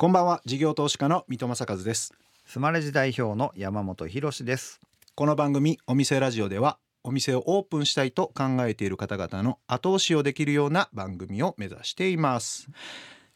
こんばんは。事業投資家の三戸正和です。スマレジ代表の山本博です。この番組お店ラジオではお店をオープンしたいと考えている方々の後押しをできるような番組を目指しています。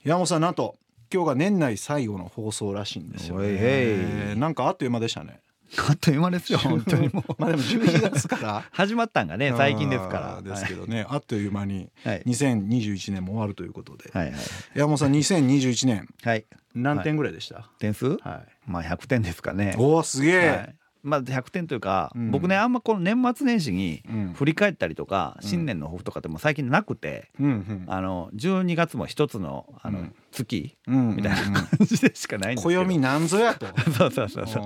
山本さんなんと今日が年内最後の放送らしいんですよ、ね、なんかあっという間でしたねあっという間ですよ本当にもう。まあでも12月から。始まったんがね最近ですから。ですけどね、あっという間に。はい。2021年も終わるということで、はいはい山本さん2021年。はい。何点ぐらいでした、点数？はい。まあ100点ですかね。おおすげえ、はい。まあ100点というか、うん。僕ねあんまこの年末年始にうん。振り返ったりとか、うん。新年の抱負とかってもう最近なくて、うんうんあの12月も一つのあの、うん。月うんみたいな感じでしかないんですけど、暦なんぞやと。そうそうそうそう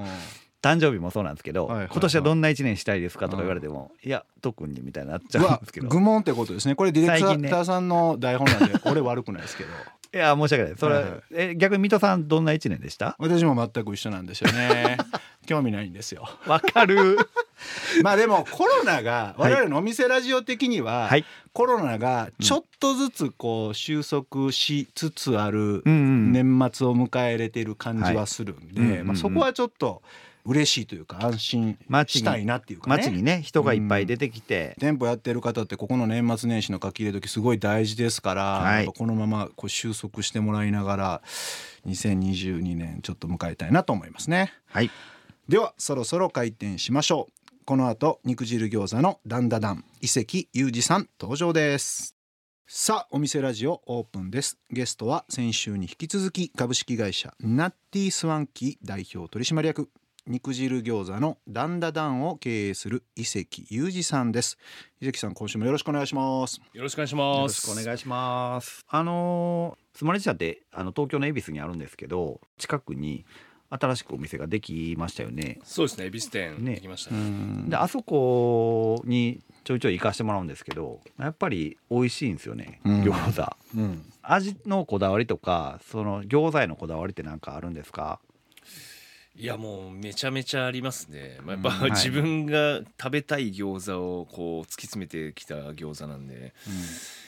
誕生日もそうなんですけど、はいはいはい。今年はどんな一年したいですかとか言われても、いや特にみたいになっちゃうんですけど。愚問ってことですね。これディレクターさんの台本なんで 俺悪くないですけど。いや申し訳ない。それ、はいはい。え逆に水戸さんどんな一年でした？私も全く一緒なんですよね。興味ないんですよ。わかる。まあでもコロナがはい。我々のお店ラジオ的には、はい。コロナがちょっとずつこう収束しつつある年末を迎えれてる感じはするんで、はいうんうんうんまあ、そこはちょっと嬉しいというか安心したいなっていうかね。街にね人がいっぱい出てきて、店舗やってる方ってここの年末年始の書き入れ時すごい大事ですから、はい。このままこう収束してもらいながら2022年ちょっと迎えたいなと思いますね。はい。ではそろそろ開店しましょう。この後肉汁餃子のダンダダン伊関裕二さん登場です。さあお店ラジオオープンです。ゲストは先週に引き続き株式会社ナッティスワンキ代表取締役肉汁餃子のダンダダンを経営する伊関裕二さんです。伊関さん今週もよろしくお願いします。よろしくお願いしよます。ろしくお願いします。あのースマレジ社ってあの東京の恵比寿にあるんですけど近くに新しくお店ができましたよね。そうですね、恵比寿店ね。行きましたうね。ん。であそこにちょいちょい行かしてもらうんですけどやっぱり美味しいんですよねうん。餃子、うん。味のこだわりとかその餃子へのこだわりって何かあるんですか？いやもうめちゃめちゃありますね。まあ、やっぱ、うんはい。自分が食べたい餃子をこう突き詰めてきた餃子なんで、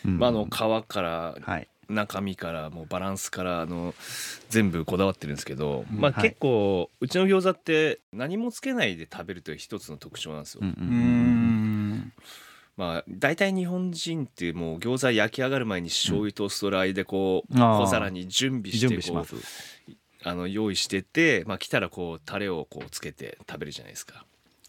まああの皮からはい。中身からもうバランスからあの全部こだわってるんですけど、うん。まあはい。結構うちの餃子って何もつけないで食べるという一つの特徴なんですよ。うん。うん。うーんまあ大体日本人ってもう餃子焼き上がる前に醤油とストライでこうあー。小皿に準備し準てこう備しますあの用意してて、まあ、来たらこうタレをこうつけて食べるじゃないですか。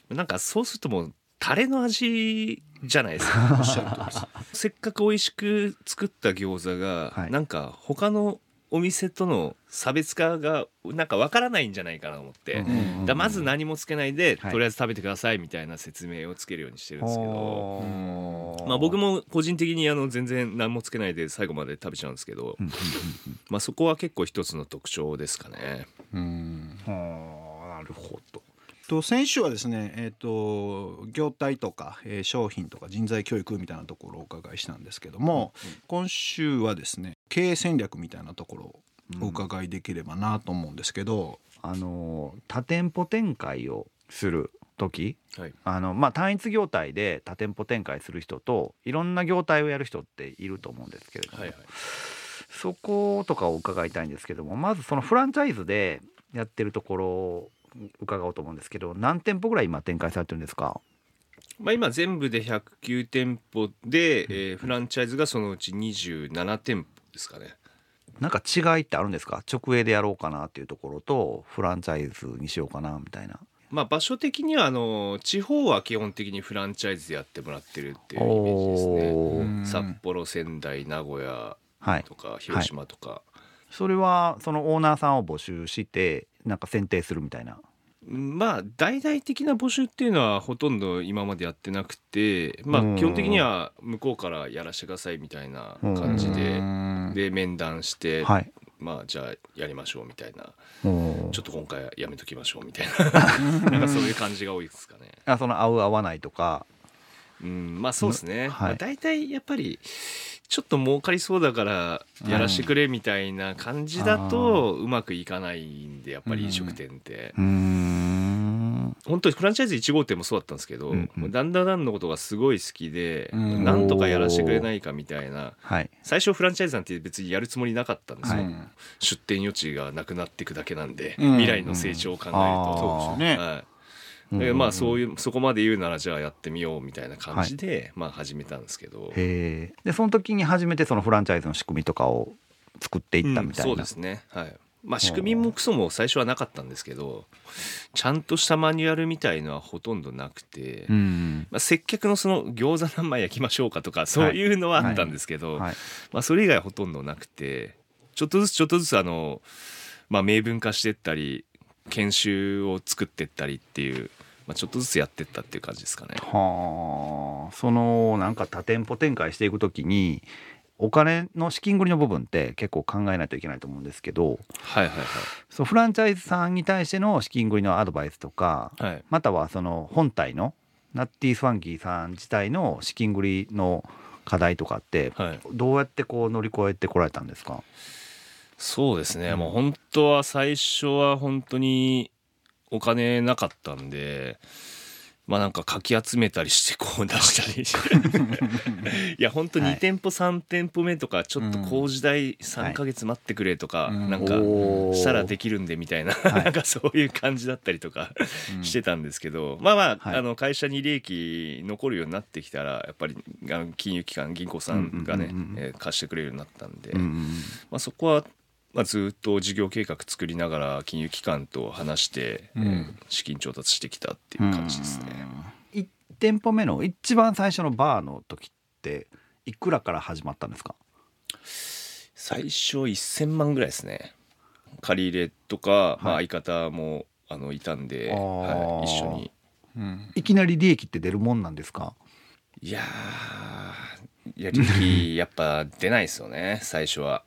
なんかそうするともうタレの味じゃないですか。せっかく美味しく作った餃子が、はい。なんか他のお店との差別化がなんかわからないんじゃないかなと思って、うんうんうんだまず何もつけないで、はい。とりあえず食べてくださいみたいな説明をつけるようにしてるんですけど、まあ、僕も個人的にあの全然何もつけないで最後まで食べちゃうんですけど、うんうんまあ、そこは結構一つの特徴ですかね。うん。なるほど。と先週はですね、えー、と業態とか、えー商品とか人材教育みたいなところをお伺いしたんですけども、今週はですね経営戦略みたいなところをお伺いできればなと思うんですけど、あの多店舗展開をする時はい。あのまあ単一業態で多店舗展開する人といろんな業態をやる人っていると思うんですけれども、はいはい。そことかを伺いたいんですけどもまずそのフランチャイズでやってるところを伺おうと思うんですけど何店舗ぐらい今展開されてるんですか？まあ、今全部で109店舗で、えーフランチャイズがそのうち27店舗ですかね。なんか違いってあるんですか？直営でやろうかなっていうところとフランチャイズにしようかなみたいな。まあ、場所的にはあの地方は基本的にフランチャイズでやってもらってるっていうイメージですね。札幌仙台名古屋はい。とか広島とか、それはそのオーナーさんを募集してなんか選定するみたいなまあ大々的な募集っていうのはほとんど今までやってなくてまうん。あ基本的には向こうからやらせてくださいみたいな感じでうん。で面談して、はい。まあじゃあやりましょうみたいな。ちょっと今回やめときましょうみたいな。なんかそういう感じが多いですかね。あその合う合わないとかうんまあそうですね、はい。まあ、大体やっぱりちょっと儲かりそうだからやらしてくれみたいな感じだとうまくいかないんでやっぱり飲食店って。うーん。本当にフランチャイズ1号店もそうだったんですけど、うんうん。もうダンダダンのことがすごい好きで、うん。なんとかやらせてくれないかみたいな。はい。最初フランチャイズなんて別にやるつもりなかったんですよ、うん出店余地がなくなっていくだけなんで、うん。未来の成長を考えると、あー。そうですよね、はいだからまあそういいうそこまで言うならじゃあやってみようみたいな感じで、まあ始めたんですけど、でその時に初めてそのフランチャイズの仕組みとかを作っていったみたいな、うんそうですね。はい。まあ仕組みもクソも最初はなかったんですけどちゃんとしたマニュアルみたいのはほとんどなくて、うんまあ、接客のその餃子何枚焼きましょうかとかそういうのはあったんですけど、はい。まあ、それ以外はほとんどなくてちょっとずつちょっとずつあの、まあ、明文化してったり研修を作ってったりっていう、まあ、ちょっとずつやってったっていう感じですかね。はあそのなんか多店舗展開していくときにお金の資金繰りの部分って結構考えないといけないと思うんですけどはいはいそうフランチャイズさんに対しての資金繰りのアドバイスとかはい。はい、またはその本体のナッティースファンキーさん自体の資金繰りの課題とかってはいどうやってこう乗り越えてこられたんですか？そうですね、うんもう本当は最初は本当にお金なかったんでまあなんかかき集めたりしてこう出したり。いや本当はい。2店舗3店舗目とかちょっと工事代3ヶ月待ってくれとか、うんなんかしたらできるんでみたいな、い。なんかそういう感じだったりとかうんしてたんですけど、まあまあ,、はい。あの会社に利益残るようになってきたらやっぱり金融機関銀行さんがね、貸してくれるようになったんで、まあ、そこは、まあ、ずっと事業計画作りながら金融機関と話して、うん。えー資金調達してきたっていう感じですね。1店舗目の一番最初のバーの時っていくらから始まったんですか？最初1000万ぐらいですね。借り入れとか、まあ、はい相方もあのいたんで、はい、一緒に。うん。いきなり利益って出るもんなんですか？いやや利益やっぱ出ないですよね 最初は。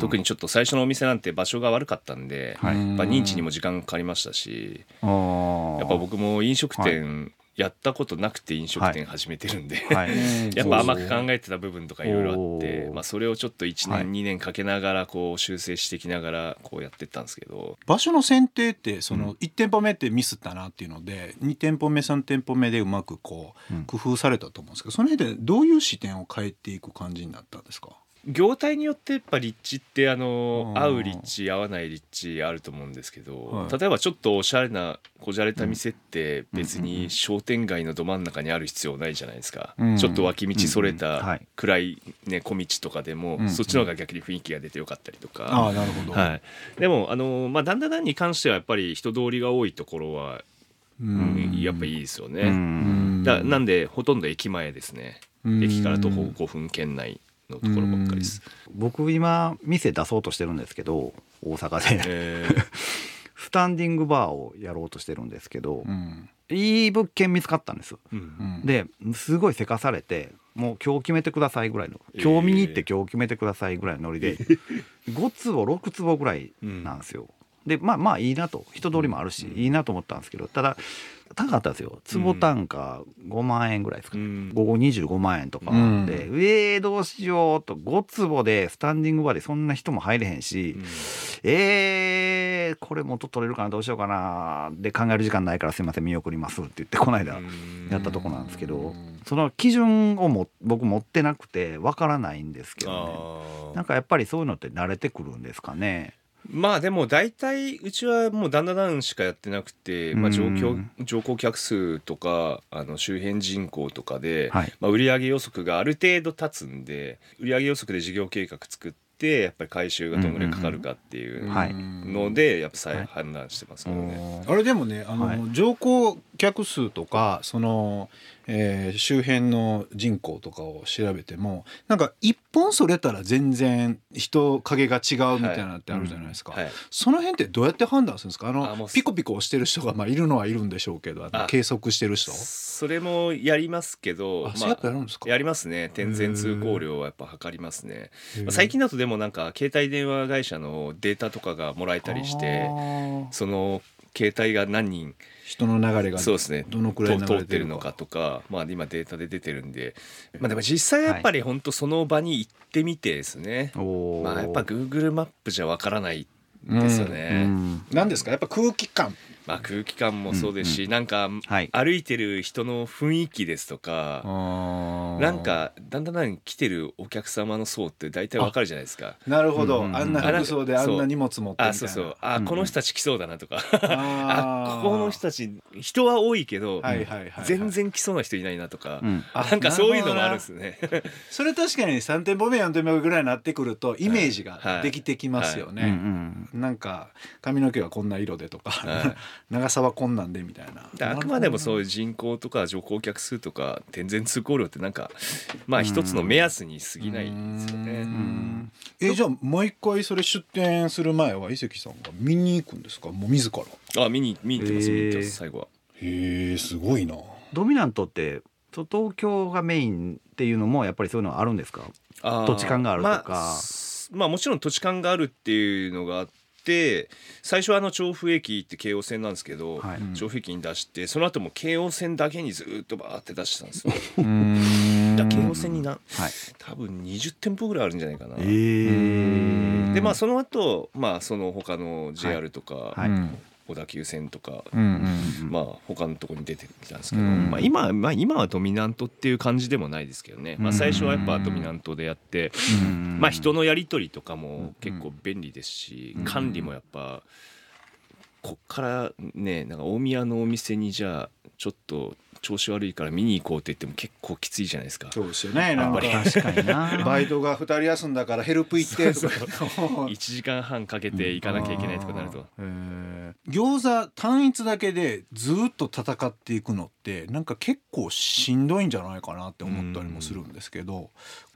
特にちょっと最初のお店なんて場所が悪かったんで、はい。やっぱ認知にも時間かかりましたしやっぱ僕も飲食店やったことなくて飲食店始めてるんで、はい。やっぱ甘く考えてた部分とかいろいろあってまあ、それをちょっと1年、はい。2年かけながらこう修正していきながらこうやってったんですけど。場所の選定ってそうのん。1店舗目ってミスったなっていうので2店舗目3店舗目でうまくこううん。工夫されたと思うんですけどその辺でどういう視点を変えていく感じになったんですか？業態によってやっぱ立地ってあのうん。合う立地合わない立地あると思うんですけど、はい。例えばちょっとおしゃれなこじゃれた店って別に商店街のど真ん中にある必要ないじゃないですか、うん。ちょっと脇道それたい。暗い、ね、小道とかでも、うんそっちの方が逆に雰囲気が出てよかったりとか。なるほど、はい、でもあの、まあ、だんだんだんに関してはやっぱり人通りが多いところは、ううん。やっぱいいですよね。うん。だなんでほとんど駅前ですね。うん。駅から徒歩5分圏内のところばっかりです。僕今店出そうとしてるんですけど大阪で。えー。スタンディングバーをやろうとしてるんですけどうん。いい物件見つかったんです。うん。うん。ですごいせかされてもう今日決めてくださいぐらいのえー。今日見に行って今日決めてくださいぐらいのノリで 5坪6坪ぐらいなんですよ。でまあまあいいなと。人通りもあるしうん。いいなと思ったんですけどただ高かったんですよ。坪単価5万円ぐらいですか、うん。午後25万円とか。うん。で、えーどうしようと5坪でスタンディングバーでそんな人も入れへんし、うん。えーこれ元取れるかなどうしようかなで考える時間ないからすいません見送りますって言ってこの間やったとこなんですけどうんその基準をも僕持ってなくてわからないんですけどね。なんかやっぱりそういうのって慣れてくるんですかね。まあでも大体うちはもうダンダダンしかやってなくて、まあ、乗う客ん乗降客数とかあの周辺人口とかで、はい。まあ、売上予測がある程度立つんで売上予測で事業計画作ってやっぱり回収がどんぐらいかかるかっていうはい。のでやっぱ再はい。判断してますけどね。あれでもねあの、はい。乗降客数とかその、えー周辺の人口とかを調べてもなんか一本それたら全然人影が違うみたいなのってあるじゃないですか、はい、その辺ってどうやって判断するんですか？あのピコピコ押してる人がまあいるのはいるんでしょうけどあのあ計測してる人？それもやりますけどあそうやっぱやるんですか？やりますね。点全通行量はやっぱ測りますね。まあ最近だとでもなんか携帯電話会社のデータとかがもらえたりしてその携帯が何人人の流れがそうですね。どのくらい通ってるのかとかまあ今データで出てるんで。まあでも実際やっぱり本当その場に行ってみてですね、おー。まあやっぱ Google マップじゃわからないですようね、ん。何ですか？やっぱ空気感まあ、空気感もそうですし、なんかはい。歩いてる人の雰囲気ですとか、なんかだんだんだん来てるお客様の層って大体わかるじゃないですか。なるほど、うんうんあんな服装であんな荷物持ってみたいな。あそうそう。あ、うんこの人たち来そうだなとか。あ あここの人たち人は多いけど、はいはいはいはい。全然来そうな人いないなとか、うん。あなんかそういうのもあるんですね。それ確かに3店舗目4店舗目ぐらいになってくるとイメージができてきますようんうね、ん。なんか髪の毛はこんな色でとか、はい長さはこんなんでみたいな。であくまでもそういうう人口とか乗降客数とか天然通行量ってなんかまあ一つの目安に過ぎないんですよね。えじゃあ毎回それ出店する前は伊関さんが見に行くんですか？もう自ら。あ見に見に行ってます見に行ってます最後は。へえすごいな。ドミナントって東京がメインっていうのもやっぱりそういうのはあるんですか？土地勘があるとか。まあすまあもちろん土地勘があるっていうのがあって最初はあの調布駅って京王線なんですけど、はい。うん。調布駅に出してその後も京王線だけにずっとバーって出してたんですよ。うん。だ京王線になはい。多分20店舗ぐらいあるんじゃないかな。えー。でまあその後まあその他の JR とか、はい。うん小田急線とか、まあ他のところに出てきたんですけど、うん。まあ、今はまあ今はドミナントっていう感じでもないですけどね、まあ、最初はやっぱドミナントでやって、うんまあ、人のやり取りとかも結構便利ですし、うん。管理もやっぱこっからねなんか大宮のお店にじゃあちょっと調子悪いから見に行こうって言っても結構きついじゃないですか。そうですよねなんか。確かにな。バイトが2人休んだからヘルプ行ってとか。1 時間半かけて行かなきゃいけないとかなると、あーへー。餃子単一だけでずっと戦っていくのってなんか結構しんどいんじゃないかなって思ったりもするんですけど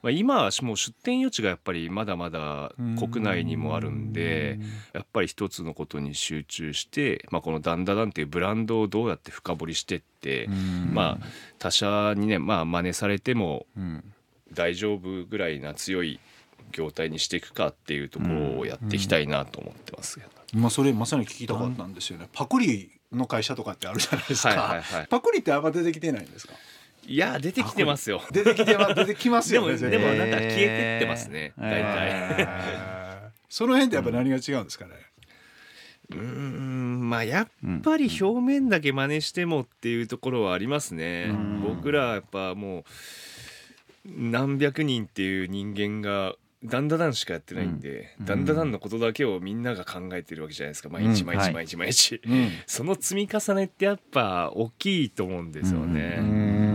まあ、今はもう出店余地がやっぱりまだまだ国内にもあるんでやっぱり一つのことに集中して、まあ、このダンダダンっていうブランドをどうやって深掘りしてって、まあ他社にねまあ真似されてもうん。大丈夫ぐらいな強い業態にしていくかっていうところをやっていきたいなと思ってます。けど、今それまさに聞きたかったんですよね。パクリの会社とかってあるじゃないですか、はいはいはい。パクリってあんま出てきてないんですか？いや出てきてますよ。出てきては出てきますでもよね絶対でもなんか消えてってますね、えー。大体。えーその辺ってやっぱ何が違うんですかね、うーんまあやっぱり表面だけ真似してもっていうところはありますね。うん。僕らはやっぱもう何百人っていう人間がダンダダンしかやってないんで、うん。ダンダダンのことだけをみんなが考えてるわけじゃないですか毎日毎日毎日。毎日、うん。その積み重ねってやっぱ大きいと思うんですよね。うん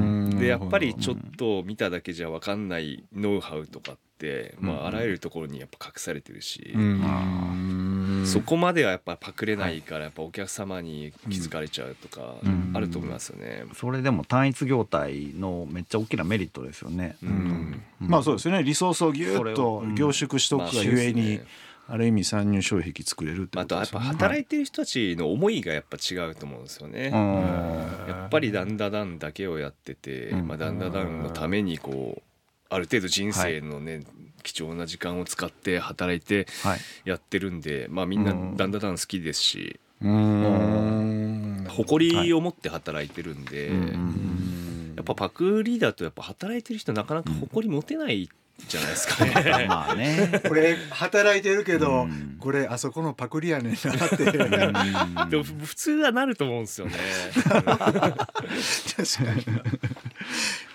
でやっぱりちょっと見ただけじゃ分かんないノウハウとかって、まあ、あらゆるところにやっぱ隠されてるし、うん。そこまではやっぱパクれないからやっぱお客様に気づかれちゃうとかうん。あると思いますよね。それでも単一業態のめっちゃ大きなメリットですよね。ううん。んまあそうですよね。リソースをぎゅっと凝縮しとくがゆえに、ある意味参入障壁作れるってあやっぱこととですよね。働いてる人たちの思いがやっぱ違うと思うんですよね。やっぱりダンダダンだけをやってて、うん。まあ、ダンダダンのためにこうある程度人生のね、貴重な時間を使って働いてはい。やってるんで、まあ、みんなうん。ダンダダン好きですし、うーん。誇りを持って働いてるんで、うんうんうん。やっぱパクリだとやっぱ働いてる人なかなか誇り持てないじゃないですか。ね。まあね。これ働いてるけど、うん。これあそこのパクリやねんなって。でもふ普通はなると思うんですよね。確かに。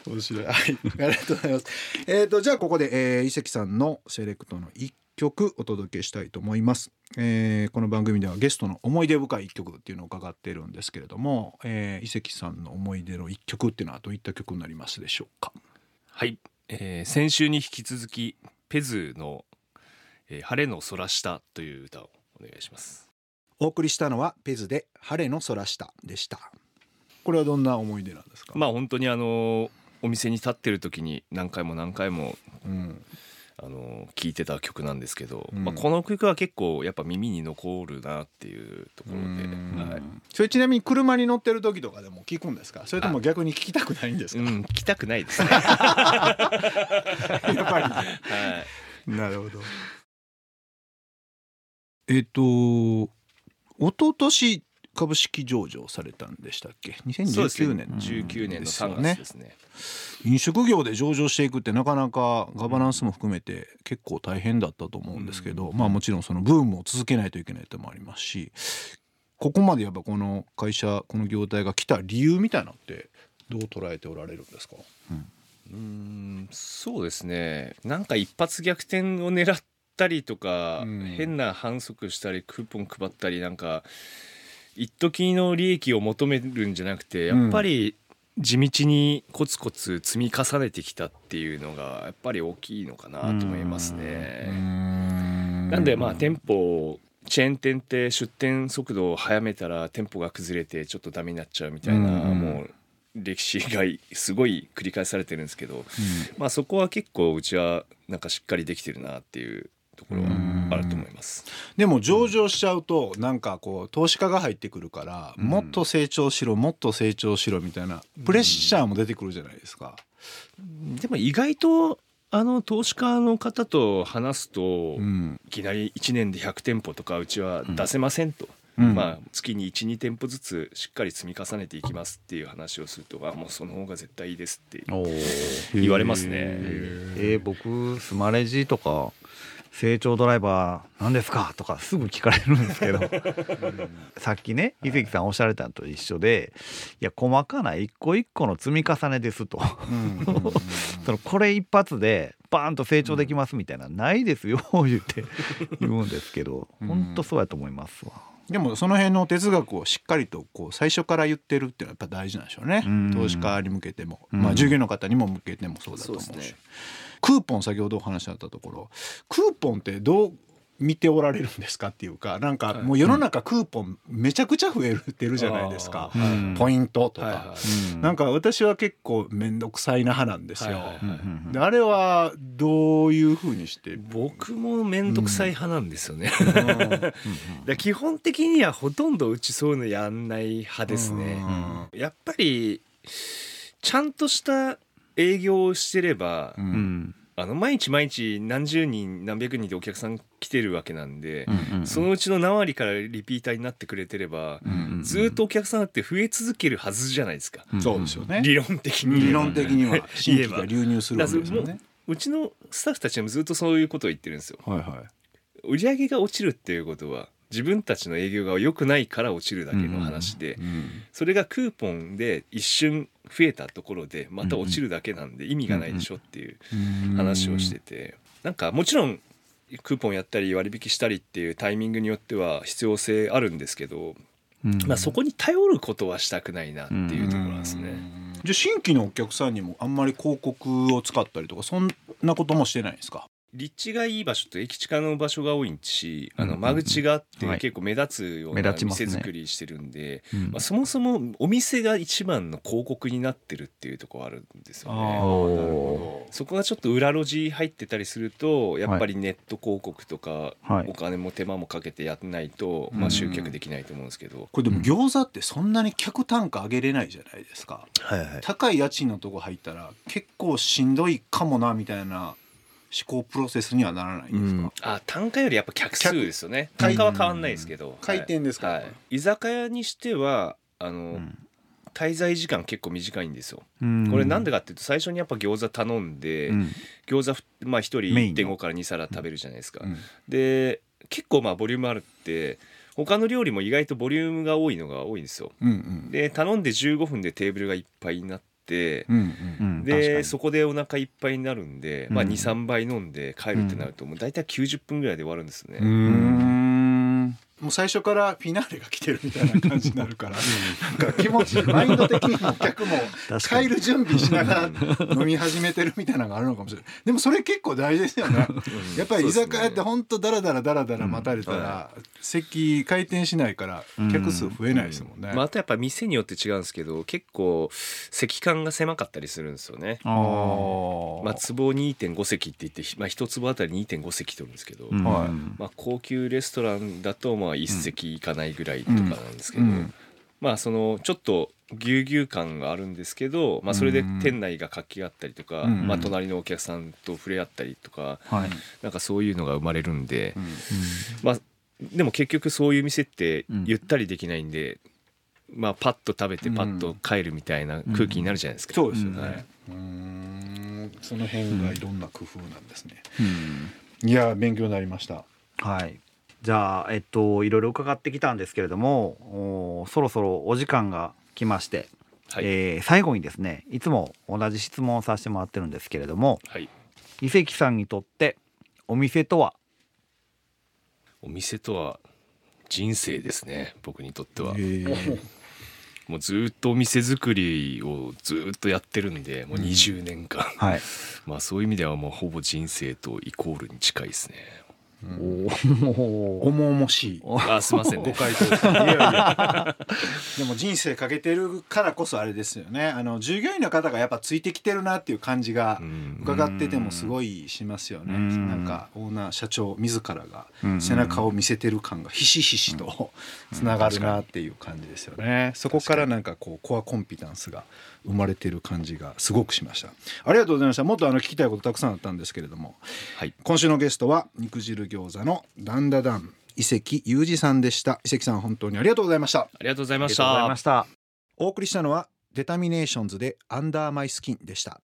面白い。はい。ありがとうございます。えっ、とじゃあここで、えー、伊関さんのセレクトの一曲お届けしたいと思います、えーこの番組ではゲストの思い出深い一曲っていうのを伺っているんですけれども、えー、伊関さんの思い出の一曲っていうのはどういった曲になりますでしょうか？はい、えー先週に引き続きペズの、えー晴れの空下」という歌をお願いします。お送りしたのはペズで晴れの空下でした。これはどんな思い出なんですか？まあ本当にあのお店に立ってる時に何回も何回もうんあの聴いてた曲なんですけど、うん。まあ、この曲は結構やっぱ耳に残るなっていうところで、うん。はい。それちなみに車に乗ってる時とかでも聞くんですか？それとも逆に聞きたくないんですか、うん、来たくないですね。やっぱはい。りなるほど。えっ、と一昨年株式上場されたんでしたっけ？そうですね。2019年。19年の3ですよね。月ですね。飲食業で上場していくってなかなかガバナンスも含めて結構大変だったと思うんですけど、まあもちろんそのブームを続けないといけないともありますしここまでやっぱこの会社この業態が来た理由みたいなのってどう捉えておられるんですか？うんそうですね。なんか一発逆転を狙ったりとか、うん。変な反則したりクーポン配ったりなんか一時の利益を求めるんじゃなくてやっぱり地道にコツコツ積み重ねてきたっていうのがやっぱり大きいのかなと思いますね。なんでまあ店舗チェーン店って出店速度を速めたら店舗が崩れてちょっとダメになっちゃうみたいな、うんもう歴史がすごい繰り返されてるんですけど、まあそこは結構うちはなんかしっかりできてるなっていうところはあると思います。でも上場しちゃうとなんかこう投資家が入ってくるから、うん。もっと成長しろもっと成長しろみたいなプレッシャーも出てくるじゃないですか。でも意外とあの投資家の方と話すと、うん。いきなり1年で100店舗とかうちは出せませんと、うん。まあ、月に12店舗ずつしっかり積み重ねていきますっていう話をするとあもうその方が絶対いいですってお言われますね。えー僕スマレジとか成長ドライバー何ですか？とかすぐ聞かれるんですけど。さっきね伊関さんおっしゃられたのと一緒でいや細かな一個一個の積み重ねですと。これ一発でバーンと成長できますみたいな、ないですよ言って言うんですけど。うん。本当そうやと思いますわ。でもその辺の哲学をしっかりとこう最初から言ってるっていうのはやっぱ大事なんでしょうね。うん。投資家に向けても、うん。まあ、従業員の方にも向けてもそうだと思うし。ね。クーポン先ほどお話しあったところクーポンってどう見ておられるんですかっていうかなんかもう世の中クーポンめちゃくちゃ増えてるじゃないですか、うん。ポイントとか、はいはいうん。なんか私は結構面倒くさいな派なんですよ、はいはいはい。うんうんうんであれはどういうふうにして、僕も面倒くさい派なんですよね、うん。基本的にはほとんどうちそういうのやんない派ですね、やっぱりちゃんとした営業をしてれば、うんうんあの毎日毎日何十人何百人でお客さん来てるわけなんで、そのうちの何割からリピーターになってくれてれば、うんずーっとお客さんだって増え続けるはずじゃないですか、そうですよね。理論的に。理論的には。新規が流入するわけですよね。うちのスタッフたちもずっとそういうことを言ってるんですよ。はいはい。売り上げが落ちるっていうことは自分たちの営業が良くないから落ちるだけの話で、それがクーポンで一瞬増えたところでまた落ちるだけなんで意味がないでしょっていう話をしてて。なんかもちろんクーポンやったり割引したりっていうタイミングによっては必要性あるんですけど、うん。まあ、そこに頼ることはしたくないなっていうところなんですね。じゃあ新規のお客さんにもあんまり広告を使ったりとかそんなこともしてないんですか？立地がいい場所と駅地下の場所が多いしあの間口があってはい。結構目立つような店作りしてるんで、うん。まあ、そもそもお店が一番の広告になってるっていうところあるんですよね。おそこがちょっと裏路地入ってたりするとやっぱりネット広告とかはい。お金も手間もかけてやんないと、うん。まあ、集客できないと思うんですけど、これでも餃子ってそんなに客単価上げれないじゃないですか。はいはい、高い家賃のとこ入ったら結構しんどいかもなみたいな思考プロセスにはならないんですか？あ単価よりやっぱ客数ですよね。客単価は変わんないですけど、回転ですか？はい。はい居酒屋にしてはあの、うん。滞在時間結構短いんですよ。うん。これなんでかっていうと最初にやっぱ餃子頼んで、うん。餃子ふまあ1人メインの。1.5から2皿食べるじゃないですか、うん。で結構まあボリュームあるって他の料理も意外とボリュームが多いのが多いんですよ。うんうん。で頼んで15分でテーブルがいっぱいになって、うんううん。でそこでお腹いっぱいになるんで、まあ、うん。23杯飲んで帰るってなるともう大体90分ぐらいで終わるんですね、もう最初からフィナーレが来てるみたいな感じになるから。なんか気持ち マインド的にも客も帰る準備しながら飲み始めてるみたいなのがあるのかもしれない。でもそれ結構大事ですよね。やっぱり居酒屋ってほんとダラダラダラダラ待たれたら席回転しないから客数増えないですもんね。まあ、あとやっぱ店によって違うんですけど結構席間が狭かったりするんですよね。あー。まあ、壺2.5席って言って、まあ、1坪あたり2.5席取るんですけど、うん。はい。まあ、高級レストランだとまあ1席いかないぐらいとかなんですけど、うん。まあそのちょっとぎゅうぎゅう感があるんですけど、まあ、それで店内が活気があったりとか、うん。まあ、隣のお客さんと触れ合ったりとかはい。なんかそういうのが生まれるんで、うん。まあでも結局そういう店ってうん。ゆったりできないんで、まあパッと食べてパッと帰るみたいな空気になるじゃないですか。そうですようん。ねうーん。その辺がいろんな工夫なんですね。うん。いや勉強になりました。はいじゃあえっといろいろ伺ってきたんですけれどもおそろそろお時間が来まして、はい、えー最後にですねいつも同じ質問をさせてもらってるんですけれどもはい、伊関さんにとってお店とは？お店とは人生ですね僕にとっては。えー。もうずっとお店作りをずっとやってるんでもう20年間、はい。まあそういう意味ではもうほぼ人生とイコールに近いですね重々しい。あすいませんごね回答。ですいやいや。でも人生かけてるからこそあれですよね。あの従業員の方がやっぱついてきてるなっていう感じがうん。伺っててもすごいしますよね。うん。なんかオーナー社長自らがうん。背中を見せてる感がひしひしとつながるなっていう感じですよね。そこからなんかこうコアコンピタンスが生まれてる感じがすごくしました。ありがとうございました。もっとあの聞きたいことたくさんあったんですけれども。はい。今週のゲストは肉汁餃子のダンダダン伊関裕二さんでした。伊関さん本当にありがとうございました。ありがとうございました。ました。お送りしたのはデタミネーションズで Under My Skin でした。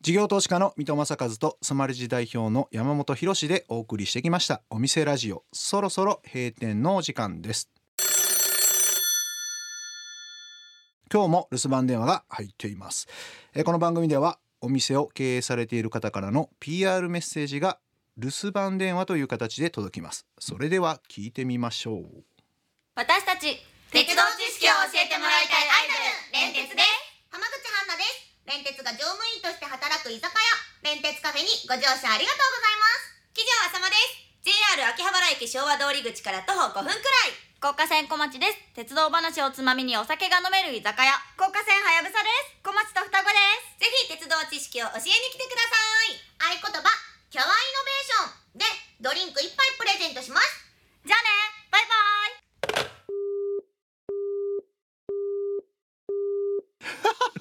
事業投資家の水戸正和とスマレジ代表の山本博でお送りしてきました。お店ラジオそろそろ閉店のお時間です。今日も留守番電話が入っています。えーこの番組ではお店を経営されている方からの PR メッセージが留守番電話という形で届きます。それでは聞いてみましょう。私たち鉄道知識を教えてもらいたいアイドル連鉄です。浜口春奈です。連鉄が乗務員として働く居酒屋、連鉄カフェにご乗車ありがとうございます。記事は浅間です。JR 秋葉原駅昭和通り口から徒歩5分くらい。高架線小町です。鉄道話をつまみにお酒が飲める居酒屋。高架線はやぶさです。小町と双子です。ぜひ鉄道知識を教えに来てください。合言葉、キャワイノベドリンク一杯プレゼントします。じゃあね。バイ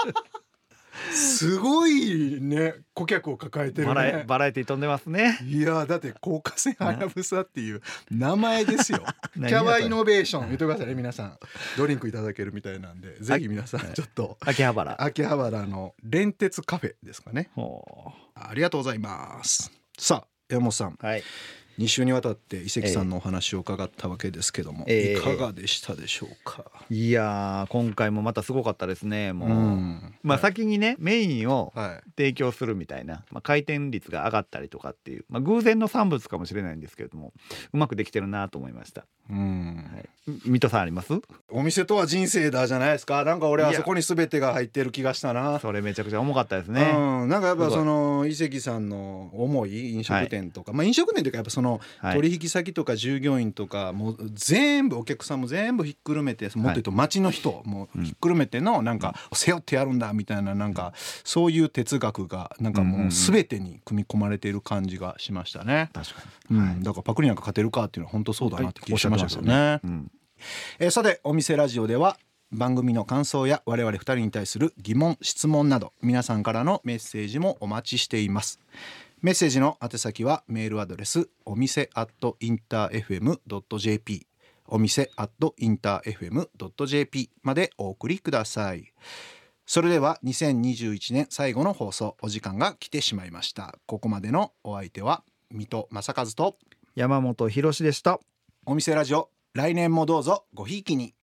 バイ。すごいね。顧客を抱えてるバラバラエティ飛んでますね。いやだって高架線はやぶさっていう名前ですよ。キ何ャワイノベーション。言ってくださいね皆さん。ドリンクいただけるみたいなんでぜひ皆さんちょっと秋葉原。秋葉原の連鉄カフェですかね。ほありがとうございます。さあ山本さん。はい。2週にわたって伊関さんのお話を伺ったわけですけども、ええ。いかがでしたでしょうか、いやー今回もまたすごかったですねもう、うん。まあ先にねメインをはい。提供するみたいな、まあ、回転率が上がったりとかっていう、まあ、偶然の産物かもしれないんですけれどもうまくできてるなと思いました、うん。はい、水戸さんあります？お店とは人生だじゃないですか。なんか俺いや。あそこに全てが入ってる気がしたな。それめちゃくちゃ重かったですね、うん、なんかやっぱその伊関さんの思い飲食店とか、まあ飲食店というかやっぱそのはい。取引先とか従業員とかもう全部お客さんも全部ひっくるめてもっと言うと町の人もひっくるめてのなんか背負ってやるんだみたいななんかそういう哲学がなんかもう全てに組み込まれている感じがしましたね。確かうん、だからパクリなんか勝てるかっていうのは本当そうだなって気がしましたけどね。に、うん、えーさてお店ラジオでは番組の感想や我々二人に対する疑問質問など皆さんからのメッセージもお待ちしていますメッセージの宛先はメールアドレスお店アットインター FM.jp お店アットインター FM.jp までお送りください。それでは2021年最後の放送お時間が来てしまいました。ここまでのお相手は水戸正和と山本博史でした。お店ラジオ来年もどうぞごひいきに